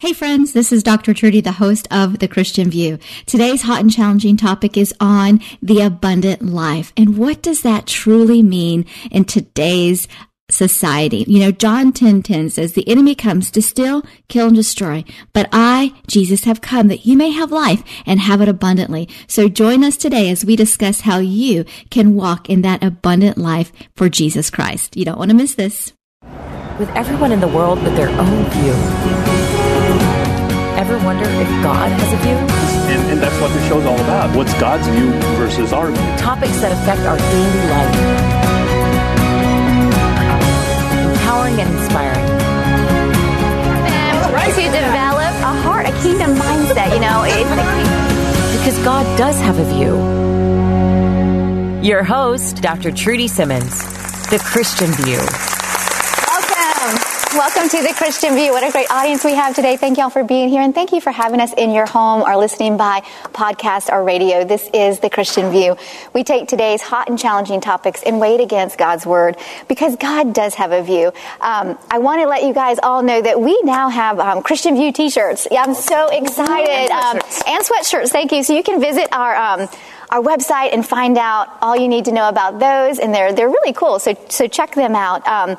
Hey friends, this is Dr. Trudy, the host of The Christian View. Today's hot and challenging topic is on the abundant life. And what does that truly mean in today's society? You know, John 10, 10 says, the enemy comes to steal, kill, and destroy. But I, Jesus, have come that you may have life and have it abundantly. So join us today as we discuss how you can walk in that abundant life for Jesus Christ. You don't want to miss this. With everyone in the world with their own view. Ever wonder if God has a view? And, and that's what the show's all about. What's God's view versus our view? Topics that affect our daily life. Empowering and inspiring. And to develop a heart, a kingdom mindset, you know. because God does have a view. Your host, Dr. Trudy Simmons, The Christian View. Welcome to the Christian View. What a great audience we have today. Thank y'all for being here and thank you for having us in your home or listening by podcast or radio. This is the Christian View. We take today's hot and challenging topics and weigh it against God's Word because God does have a view. Um, I want to let you guys all know that we now have um, Christian View t-shirts. Yeah, I'm so excited. Um, and sweatshirts. Thank you. So you can visit our um, our website and find out all you need to know about those, and they're they're really cool. So so check them out. Um,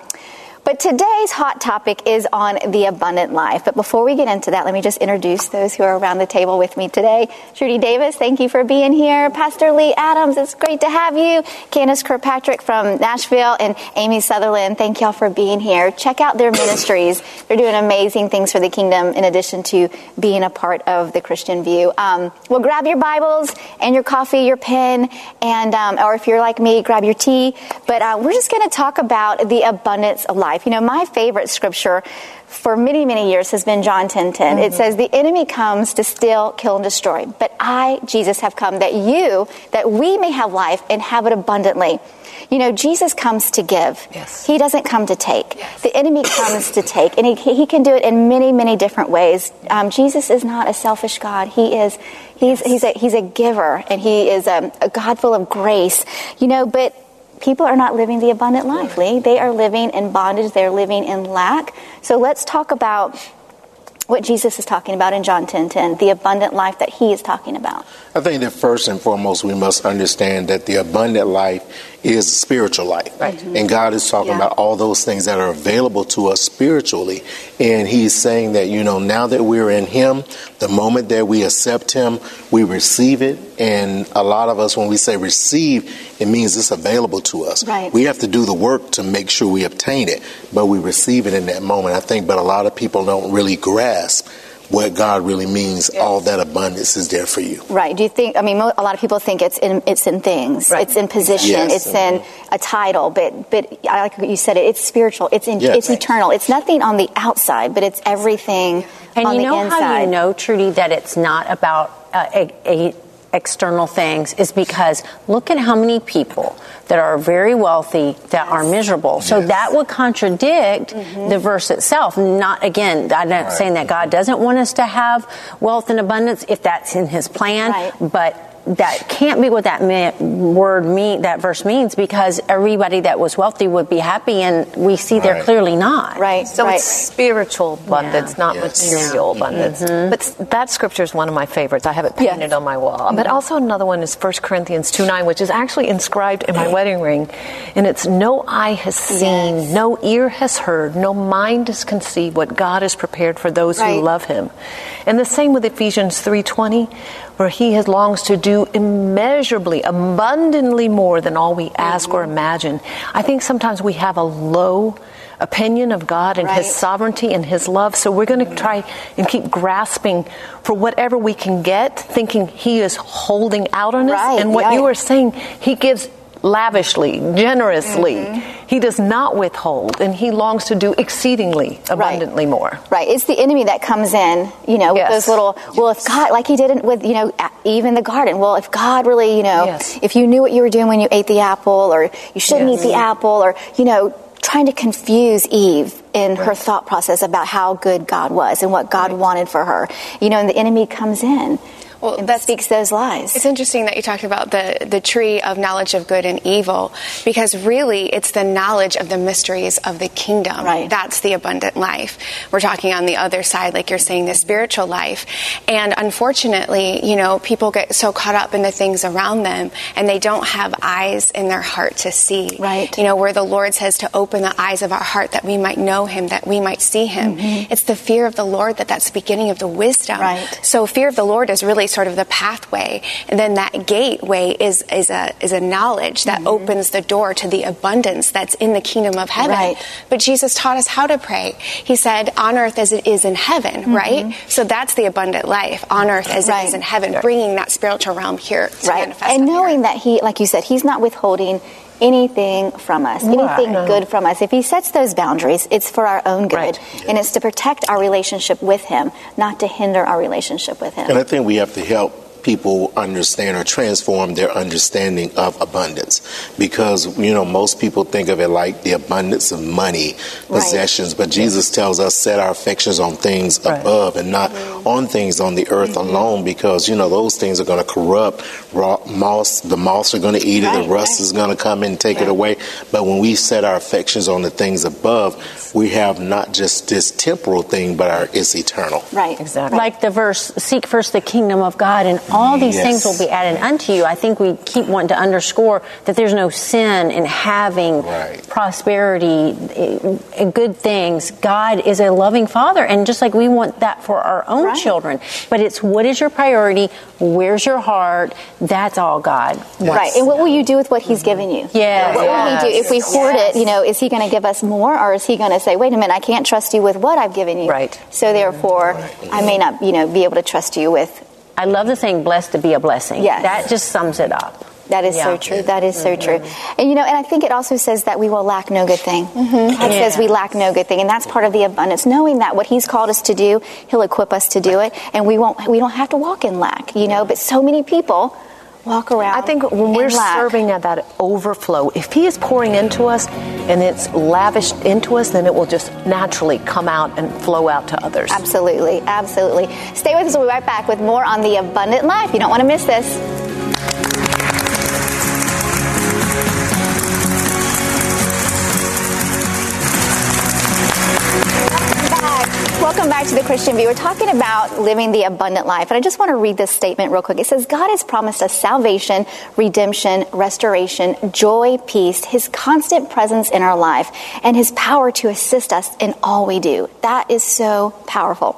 but today's hot topic is on the abundant life. But before we get into that, let me just introduce those who are around the table with me today. Trudy Davis, thank you for being here. Pastor Lee Adams, it's great to have you. Candace Kirkpatrick from Nashville and Amy Sutherland, thank y'all for being here. Check out their ministries. They're doing amazing things for the kingdom in addition to being a part of the Christian view. Um, well, grab your Bibles and your coffee, your pen, and, um, or if you're like me, grab your tea. But uh, we're just going to talk about the abundance of life life. You know, my favorite scripture for many, many years has been John 10 10. Mm-hmm. It says, The enemy comes to steal, kill, and destroy. But I, Jesus, have come that you, that we may have life and have it abundantly. You know, Jesus comes to give. Yes. He doesn't come to take. Yes. The enemy comes to take, and he, he can do it in many, many different ways. Um, Jesus is not a selfish God. He is, he's, he's, a, he's a giver, and he is a, a God full of grace. You know, but people are not living the abundant life, Lee. They are living in bondage, they're living in lack. So let's talk about what Jesus is talking about in John 10 10, the abundant life that he is talking about. I think that first and foremost, we must understand that the abundant life is spiritual life. Right. Mm-hmm. And God is talking Yeah. about all those things that are available to us spiritually. And He's saying that, you know, now that we're in Him, the moment that we accept Him, we receive it. And a lot of us, when we say receive, it means it's available to us. Right. We have to do the work to make sure we obtain it, but we receive it in that moment. I think, but a lot of people don't really grasp what God really means. All that abundance is there for you. Right. Do you think? I mean, a lot of people think it's in it's in things. Right. It's in position. Yes. It's in a title. But but I like what you said. It. It's spiritual. It's in. Yes. It's eternal. It's nothing on the outside, but it's everything And on you the know inside. how you know, Trudy, that it's not about uh, a, a external things is because look at how many people that are very wealthy that are miserable. So Yes. that would contradict Mm-hmm. the verse itself. Not again, I'm not saying that God doesn't want us to have wealth and abundance if that's in His plan, Right. but that can't be what that me- word mean that verse means because everybody that was wealthy would be happy and we see they're clearly not Right. So right. it's spiritual abundance, not Yes. material abundance. Mm-hmm. But that scripture is one of my favorites. I have it painted Yes. on my wall. But mm-hmm. also another one is 1 Corinthians 2 9, which is actually inscribed in my wedding ring. And it's no eye has seen, Yes. no ear has heard, no mind has conceived what God has prepared for those Right. who love him. And the same with Ephesians 3:20, where he has longs to do immeasurably, abundantly more than all we ask or imagine. I think sometimes we have a low opinion of God and his sovereignty and his love. So we're going to try and keep grasping for whatever we can get, thinking he is holding out on us. Right, and what right. you were saying, he gives lavishly, generously. Mm-hmm. He does not withhold, and he longs to do exceedingly abundantly more. Right. It's the enemy that comes in, you know, with Yes. those little, well, if God, like he did it with, you know, even the garden. Well, if God really, you know, Yes. if you knew what you were doing when you ate the apple, or you shouldn't Yes. eat the apple, or, you know, trying to confuse Eve in her thought process about how good God was and what God wanted for her. You know, and the enemy comes in Well, and that's- speaks those lies. It's interesting that you talked about the, the tree of knowledge of good and evil because really it's the knowledge of the mysteries of the kingdom. Right. That's the abundant life. We're talking on the other side, like you're saying, the spiritual life. And unfortunately, you know, people get so caught up in the things around them and they don't have eyes in their heart to see. Right. You know, where the Lord says to open the eyes of our heart that we might know Him, that we might see Him. It's the fear of the Lord that that's the beginning of the wisdom. Mm-hmm. Right. So fear of the Lord is really sort of the pathway, and then that gateway is is a is a knowledge that mm-hmm. opens the door to the abundance that's in the kingdom of heaven. Right. But Jesus taught us how to pray. He said, "On earth as it is in heaven." Mm-hmm. Right. So that's the abundant life, on earth as Right. it is in heaven, bringing that spiritual realm here to right manifest and knowing earth. that he like you said he's not withholding anything from us anything good from us. If he sets those boundaries it's for our own good. Right. and it's to protect our relationship with him not to hinder our relationship with him. And I think we have to help people understand or transform their understanding of abundance. Because you know most people think of it like the abundance of money possessions but jesus tells us set our affections on things Right. above and not mm-hmm. on things on the earth mm-hmm. alone because you know those things are going to corrupt raw moss the moths are going to eat it the rust right. is going to come and take it away. But when we set our affections on the things above we have not just this temporal thing but our it's eternal. Right. Exactly. Like the verse, seek first the kingdom of God, and all these Yes. things will be added unto you. I think we keep wanting to underscore that there's no sin in having Right. prosperity, eh, good things. God is a loving father, and just like we want that for our own Right. children, but it's what is your priority? Where's your heart? That's all God wants. right and what will you do with what he's given you Yeah. what will he do if we hoard Yes. it you know is he going to give us more or is he going to say wait a minute i can't trust you with what i've given you Right. so therefore i may not you know be able to trust you with I love the saying, blessed to be a blessing. Yes. That just sums it up. That is so true. That is so mm-hmm. true. And you know, and I think it also says that we will lack no good thing. Mm-hmm. God says we lack no good thing, and that's part of the abundance. Knowing that what He's called us to do, He'll equip us to do it, and we won't. We don't have to walk in lack. You know, but so many people walk around. I think when we're lack. serving at that overflow, if He is pouring into us and it's lavished into us, then it will just naturally come out and flow out to others. Absolutely, absolutely. Stay with us. We'll be right back with more on the abundant life. You don't want to miss this. To the Christian View. We're talking about living the abundant life. And I just want to read this statement real quick. It says, God has promised us salvation, redemption, restoration, joy, peace, His constant presence in our life, and His power to assist us in all we do. That is so powerful.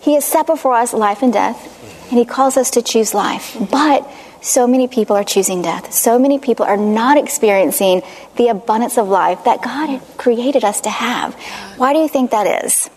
He has set before us life and death, and He calls us to choose life. But so many people are choosing death. So many people are not experiencing the abundance of life that God created us to have. Why do you think that is?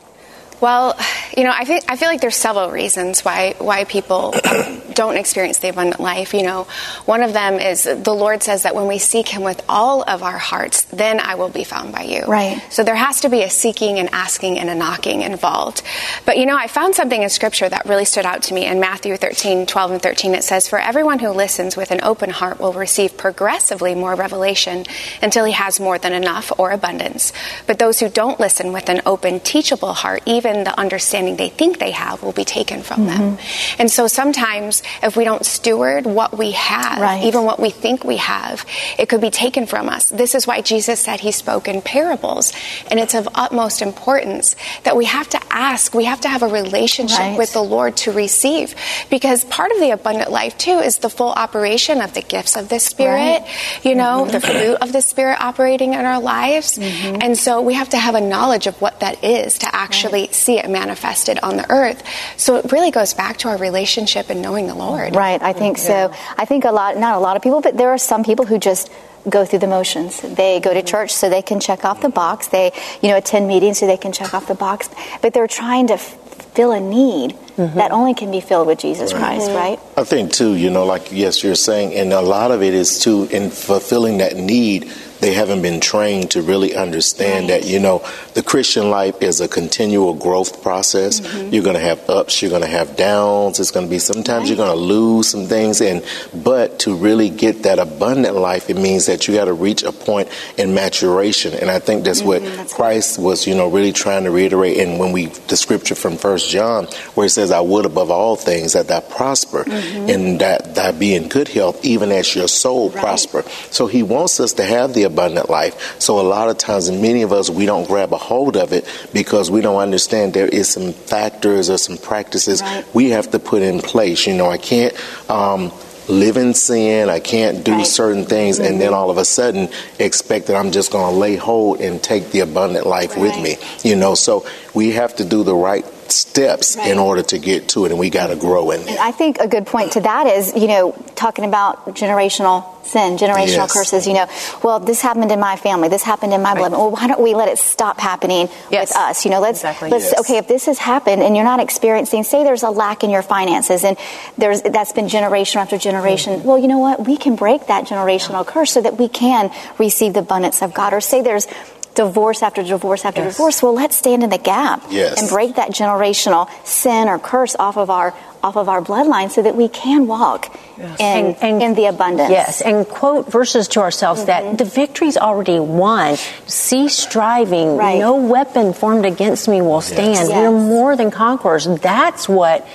Well, you know, I feel, I feel like there's several reasons why why people don't experience the abundant life. You know, one of them is the Lord says that when we seek Him with all of our hearts, then I will be found by you. Right. So there has to be a seeking and asking and a knocking involved. But you know, I found something in Scripture that really stood out to me in Matthew 13, 12 and 13. It says, "For everyone who listens with an open heart will receive progressively more revelation until he has more than enough or abundance. But those who don't listen with an open, teachable heart, even the understanding they think they have will be taken from them. Mm-hmm. And so sometimes if we don't steward what we have, Right. even what we think we have, it could be taken from us. This is why Jesus said he spoke in parables. And it's of utmost importance that we have to ask, we have to have a relationship Right. with the Lord to receive. Because part of the abundant life, too, is the full operation of the gifts of the Spirit, you know, mm-hmm. the fruit of the Spirit operating in our lives. Mm-hmm. And so we have to have a knowledge of what that is to actually see it manifested on the earth. So it really goes back to our relationship and knowing the Lord. Right, I think so. I think a lot, not a lot of people, but there are some people who just go through the motions. They go to mm-hmm. church so they can check off the box. They, you know, attend meetings so they can check off the box. But they're trying to f- fill a need mm-hmm. that only can be filled with Jesus Christ, mm-hmm. right? I think too, you know, like yes, you're saying, and a lot of it is too in fulfilling that need. They haven't been trained to really understand that, you know, the Christian life is a continual growth process. Mm-hmm. You're going to have ups, you're going to have downs. It's going to be sometimes you're going to lose some things, and but to really get that abundant life, it means that you got to reach a point in maturation, and I think that's what mm-hmm, Christ was, you know, really trying to reiterate. And when we the scripture from First John, where it says, "I would above all things that thou prosper, mm-hmm. and that thou be in good health, even as your soul prosper." So He wants us to have the abundant life. So a lot of times, many of us, we don't grab a hold of it because we don't understand there is some factors or some practices we have to put in place. You know, I can't. Um, live in sin i can't do certain things and then all of a sudden expect that i'm just going to lay hold and take the abundant life with me you know so we have to do the right steps in order to get to it and we got to grow in And I think a good point to that is, you know, talking about generational sin, generational Yes. curses. You know, well, this happened in my family, this happened in my blood. Well, why don't we let it stop happening with us? You know, let's let's Yes. okay. If this has happened and you're not experiencing, say, there's a lack in your finances, and there's that's been generation after generation. Mm-hmm. Well, you know what? We can break that generational curse so that we can receive the abundance of God. Or say there's divorce after divorce after divorce. Well, let's stand in the gap Yes. and break that generational sin or curse off of our off of our bloodline so that we can walk in, in the abundance. Yes, and quote verses to ourselves that mm-hmm. the victory's already won. Cease striving. Right. No weapon formed against me will stand. Yes. We're more than conquerors. That's what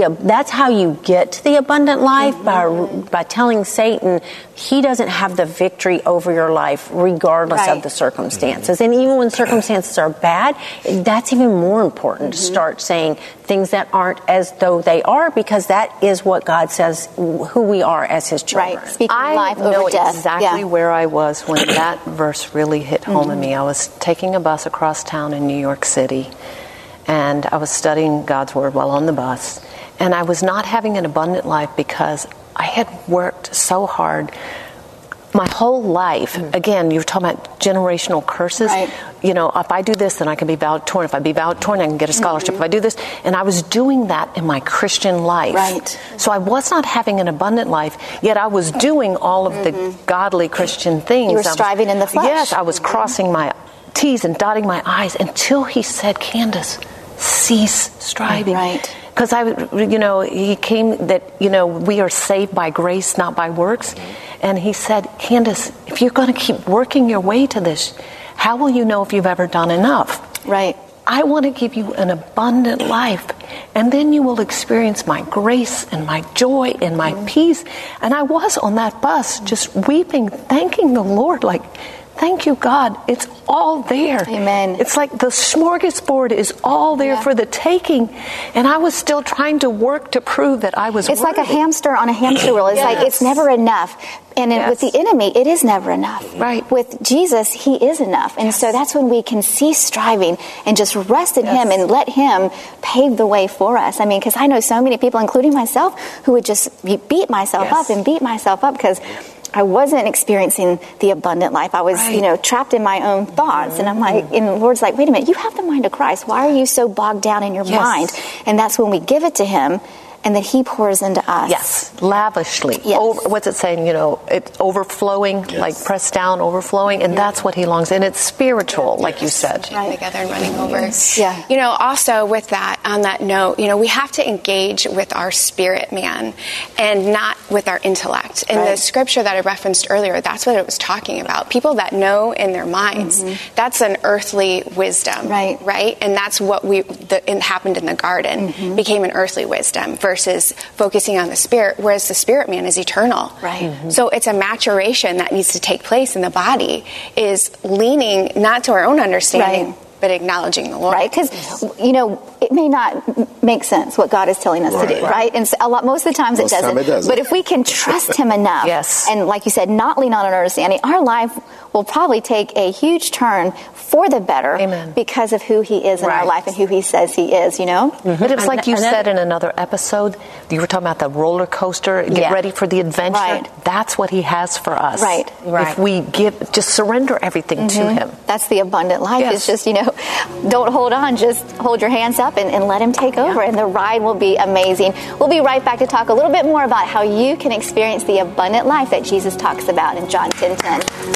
the that's how you get to the abundant life by mm-hmm. by telling Satan he doesn't have the victory over your life regardless Right. of the circumstances. Mm-hmm. And even when circumstances are bad, that's even more important to mm-hmm. start saying things that aren't as though they are because that is what God says who we are as his children. Right. Speaking I life know over death. exactly Yeah. where I was when that verse really hit home in Mm-hmm. me. I was taking a bus across town in New York City, and I was studying God's Word while on the bus. And I was not having an abundant life because I had worked so hard my whole life. Again, you were talking about generational curses. Mm-hmm. Right. You know, if I do this, then I can be valedictorian. If I be valedictorian, I can get a scholarship. If I do this, and I was doing that in my Christian life. Mm-hmm. Right. So I was not having an abundant life, yet I was doing all of the godly Christian things. Mm-hmm. You were I was- striving in the flesh. Yes, I was crossing my T's and dotting my I's until he said, Candace, cease striving. Right. Because I, you know, he came that, you know, we are saved by grace, not by works. Mm-hmm. And he said, Candace, if you're going to keep working your way to this, how will you know if you've ever done enough? Right. I want to give you an abundant life, and then you will experience my grace and my joy and my mm-hmm. peace. And I was on that bus just weeping, thanking the Lord, like, thank you, God. It's all there. Amen. It's like the smorgasbord is all there Yeah. for the taking. And I was still trying to work to prove that I was It's like a hamster on a hamster wheel. It's like it's never enough. And then with the enemy, it is never enough. Right. With Jesus, He is enough. And so that's when we can cease striving and just rest in Him and let Him pave the way for us. I mean, because I know so many people, including myself, who would just beat myself Yes. up and beat myself up because I wasn't experiencing the abundant life. I was, you know, trapped in my own thoughts. And I'm like, mm-hmm. and the Lord's like, wait a minute, you have the mind of Christ. Why are you so bogged down in your Yes. mind? And that's when we give it to Him and that He pours into us. Yes, lavishly. Yes. Over, what's it saying? You know, it's overflowing, like pressed down, overflowing, and that's what he longs. And it's spiritual, like you said. together and running over. Yeah. You know, also with that, on that note, you know, we have to engage with our spirit man and not with our intellect. In the scripture that I referenced earlier, that's what it was talking about. People that know in their minds, that's an earthly wisdom. Mm-hmm. Right. Right? And that's what we, the, it happened in the garden, Mm-hmm. became an earthly wisdom versus focusing on the spirit, whereas the spirit man is eternal. Right. Mhm. So it's a maturation that needs to take place in the body, is leaning not to our own understanding, Right. but acknowledging the Lord. right? Because you know it may not make sense what God is telling us to do, Right. right? And so a lot, most of the times Most it, doesn't. time it doesn't. But if we can trust Him enough, Yes. and like you said, not lean on our understanding, our life will probably take a huge turn for the better Amen. because of who He is in our life and who He says He is. You know, mm-hmm. But it's like you And that- said in another episode, you were talking about the roller coaster, get Yeah. ready for the adventure. Right. That's what he has for us. Right. Right. If we give, just surrender everything to mm-hmm. him. that's the abundant life. Yes. It's just you know don't hold on, just hold your hands up and, and let Him take over, and the ride will be amazing. We'll be right back to talk a little bit more about how you can experience the abundant life that Jesus talks about in John 10 10.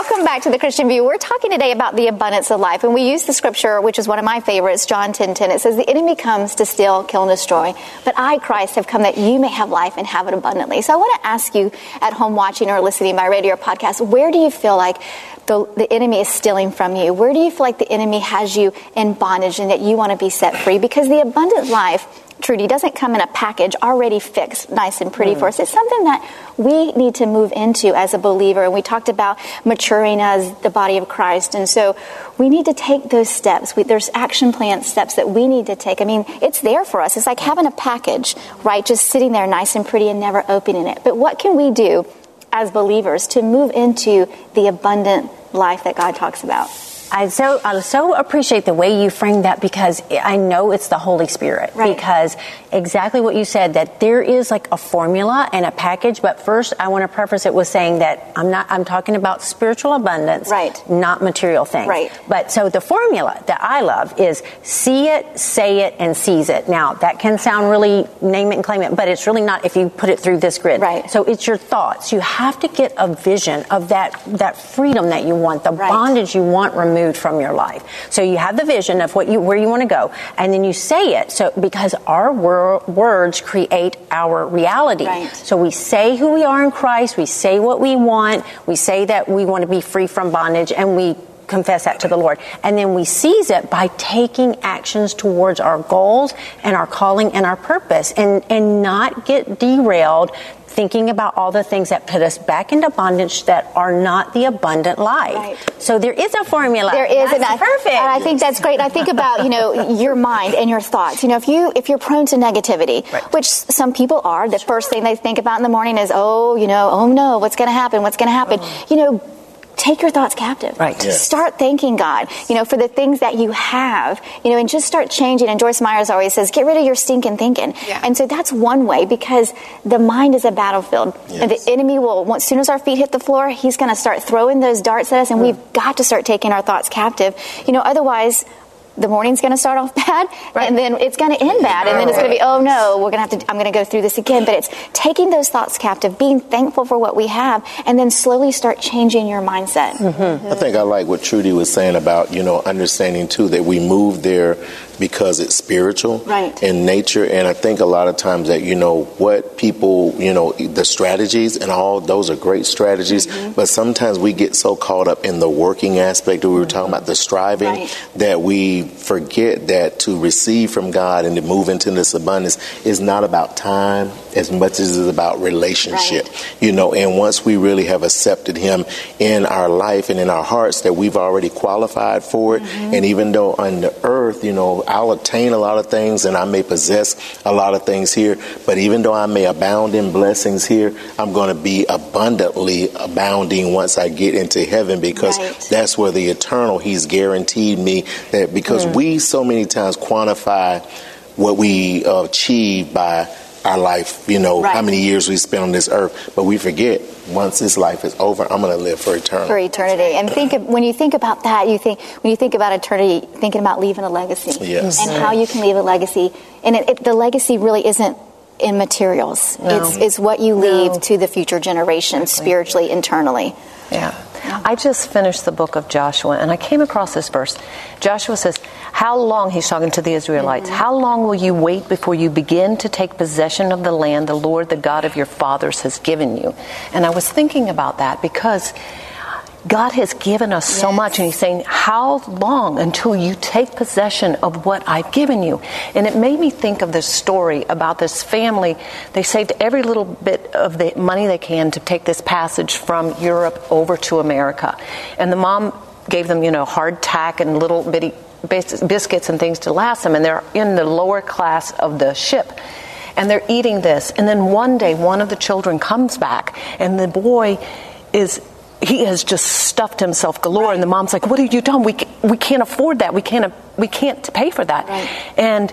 Welcome back to the Christian View. We're talking today about the abundance of life, and we use the scripture, which is one of my favorites, John 10 10. It says, The enemy comes to steal, kill, and destroy, but I, Christ, have come that you may have life and have it abundantly. So I want to ask you at home watching or listening by radio or podcast, where do you feel like the, the enemy is stealing from you? Where do you feel like the enemy has you in bondage and that you want to be set free? Because the abundant life Trudy, doesn't come in a package already fixed, nice and pretty mm. for us. It's something that we need to move into as a believer. And we talked about maturing as the body of Christ. And so we need to take those steps. We, there's action plan steps that we need to take. I mean, it's there for us. It's like having a package, right? Just sitting there nice and pretty and never opening it. But what can we do as believers to move into the abundant life that God talks about? I so I so appreciate the way you framed that because I know it's the Holy Spirit. Right. Because exactly what you said that there is like a formula and a package. But first, I want to preface it with saying that I'm not. I'm talking about spiritual abundance, right? Not material things, right? But so the formula that I love is see it, say it, and seize it. Now that can sound really name it and claim it, but it's really not if you put it through this grid. Right. So it's your thoughts. You have to get a vision of that that freedom that you want, the right. bondage you want removed removed from your life. So you have the vision of what you where you want to go, and then you say it. So because our wor- words create our reality. Right. So we say who we are in Christ. We say what we want. We say that we want to be free from bondage, and we confess that to the Lord. And then we seize it by taking actions towards our goals and our calling and our purpose and, and not get derailed thinking about all the things that put us back into bondage that are not the abundant life. Right. So there is a formula. There is, and that's perfect. And I think that's great. I think about you know your mind and your thoughts. You know, if you if you're prone to negativity, right. which some people are, the sure. first thing they think about in the morning is, oh, you know, oh no, what's going to happen? What's going to happen? Oh. You know take your thoughts captive. Right. Yeah. Start thanking God, you know, for the things that you have, you know, and just start changing. And Joyce Myers always says, get rid of your stinking thinking. Yeah. And so that's one way because the mind is a battlefield. Yes. And the enemy will, as soon as our feet hit the floor, he's going to start throwing those darts at us. And mm. we've got to start taking our thoughts captive. You know, otherwise, the morning's going to start off bad right. and then it's going to end bad and then it's going to be oh no we're going to have to i'm going to go through this again but it's taking those thoughts captive being thankful for what we have and then slowly start changing your mindset mm-hmm. i think i like what trudy was saying about you know understanding too that we move there because it's spiritual right. in nature. And I think a lot of times that, you know, what people, you know, the strategies and all those are great strategies, mm-hmm. but sometimes we get so caught up in the working aspect that we were talking about, the striving, right. that we forget that to receive from God and to move into this abundance is not about time as much as it's about relationship, right. you know, and once we really have accepted Him in our life and in our hearts that we've already qualified for it, mm-hmm. and even though on the earth, you know, I'll attain a lot of things and I may possess a lot of things here, but even though I may abound in blessings here, I'm going to be abundantly abounding once I get into heaven because right. that's where the eternal, He's guaranteed me that because mm. we so many times quantify what we achieve by our life, you know, right. how many years we spend on this earth, but we forget once this life is over, I'm going to live for eternity. For eternity. And think of, when you think about that, you think when you think about eternity, thinking about leaving a legacy yes. and how you can leave a legacy. And it, it, the legacy really isn't in materials. No. It's, it's what you leave no. to the future generations exactly. spiritually, internally. Yeah. I just finished the book of Joshua and I came across this verse. Joshua says, How long, he's talking to the Israelites, mm-hmm. how long will you wait before you begin to take possession of the land the Lord, the God of your fathers, has given you? And I was thinking about that because God has given us yes. so much, and He's saying, How long until you take possession of what I've given you? And it made me think of this story about this family. They saved every little bit of the money they can to take this passage from Europe over to America. And the mom gave them, you know, hardtack and little bitty biscuits and things to last them, and they're in the lower class of the ship and they're eating this. And then one day, one of the children comes back, and the boy is he has just stuffed himself galore right. and the mom's like what have you done we, we can't afford that we can't we can't pay for that right. and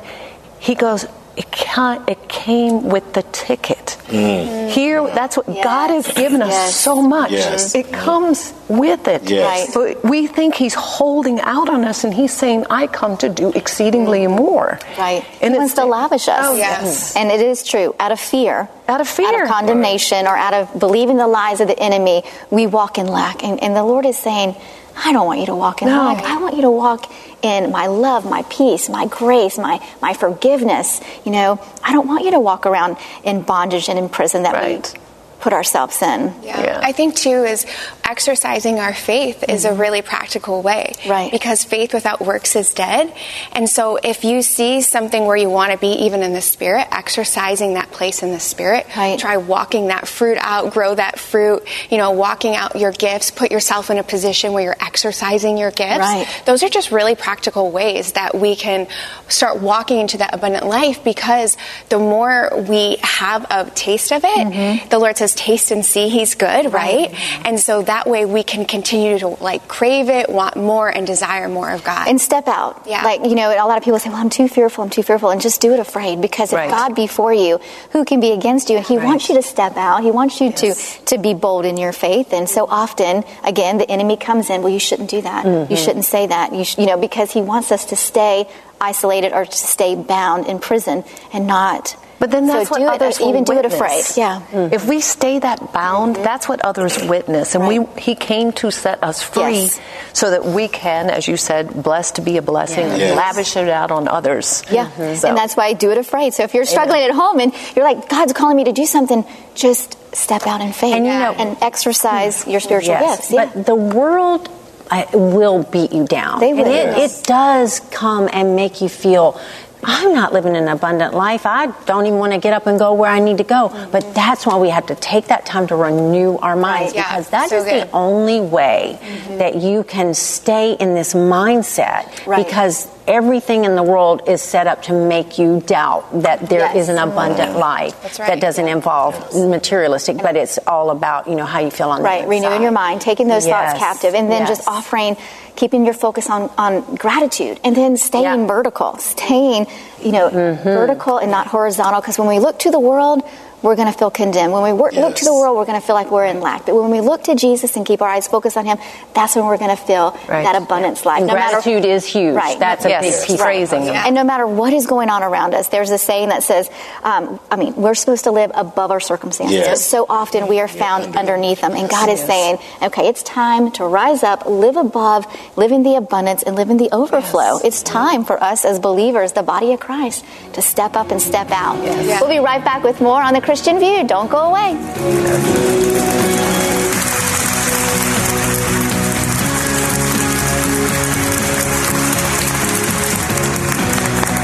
he goes it, ca- it came with the ticket. Mm. Here, that's what God has given us Yes. so much. Yes. It mm-hmm. comes with it. Yes. But we think He's holding out on us, and He's saying, "I come to do exceedingly mm-hmm. more." Right. And he it's wants to lavish us. Oh, yes. And it is true. Out of fear. Out of fear. Out of condemnation or out of believing the lies of the enemy, we walk in lack. And, and the Lord is saying, I don't want you to walk in No. lack. I want you to walk in my love, my peace, my grace, my, my forgiveness. You know, I don't want you to walk around in bondage and in prison that Right. we put ourselves in. Yeah. Yeah. I think too is exercising our faith is a mm-hmm. really practical way. Right. Because faith without works is dead. And so if you see something where you want to be even in the spirit, exercising that place in the spirit, Right. try walking that fruit out, grow that fruit, you know, walking out your gifts, put yourself in a position where you're exercising your gifts. Right. Those are just really practical ways that we can start walking into that abundant life because the more we have a taste of it, mm-hmm. the Lord says, taste and see he's good, right? And so that way we can continue to like crave it, want more, and desire more of God. and step out. Yeah. Like, you know, a lot of people say, well, I'm too fearful, I'm too fearful. And just do it afraid because if God be for you, who can be against you? And He wants you to step out. He wants you to, to be bold in your faith. And so often, again, the enemy comes in, well, you shouldn't do that. Mm-hmm. You shouldn't say that. You, sh- you know, because he wants us to stay isolated or to stay bound in prison and not. But then that's so what do others it, will even do it afraid. witness. Yeah. Hmm. If we stay that bound, mm-hmm. that's what others witness, and we He came to set us free, Yes. so that we can, as you said, blessed to be a blessing and Yes. lavish it out on others. Yeah, mm-hmm. So- and that's why I do it afraid. So if you're struggling at home and you're like, God's calling me to do something, just step out in faith And you know- and exercise hmm. your spiritual Yes, gifts. Yeah. But the world I, will beat you down. They will. And it, Yes. it does come and make you feel. I'm not living an abundant life. I don't even want to get up and go where I need to go. But mm-hmm. that's why we have to take that time to renew our minds Yeah, because that so is good. the only way mm-hmm. that you can stay in this mindset Right. because everything in the world is set up to make you doubt that there is Yes. an abundant life That's right. that doesn't involve materialistic, but it's all about, you know, how you feel on the Right, renewing your mind, taking those Yes. thoughts captive, and then Yes. just offering, keeping your focus on, on gratitude, and then staying Yeah. Mm-hmm. vertical, staying, you know, vertical and not horizontal. Because when we look to the world, we're going to feel condemned. When we wor- look to the world, we're going to feel like we're in lack. But when we look to Jesus and keep our eyes focused on Him, that's when we're going to feel Right. that abundance life. And No matter- gratitude is huge. Right. That's a Yes, big piece. phrasing. And no matter what is going on around us, there's a saying that says, um, I mean, we're supposed to live above our circumstances. Yes. But so often we are found underneath them. And God is saying, okay, it's time to rise up, live above, live in the abundance, and live in the overflow. It's time for us as believers, the body of Christ, to step up and step out. Yeah. We'll be right back with more on the Christian View. Don't go away.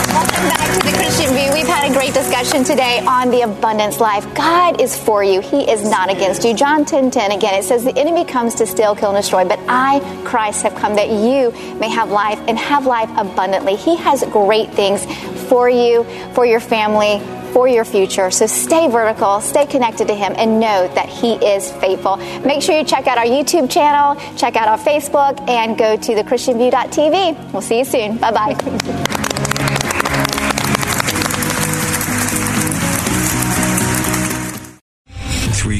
Welcome back to the Christian View. We've had a great discussion today on the abundance life. God is for you. He is not against you. John 10 10, again, it says, The enemy comes to steal, kill, and destroy, but I, Christ, have come that you may have life and have life abundantly. He has great things for you, for your family, for your future. So stay vertical, stay connected to Him, and know that He is faithful. Make sure you check out our YouTube channel, check out our Facebook, and go to thechristianview.tv. We'll see you soon. Bye bye.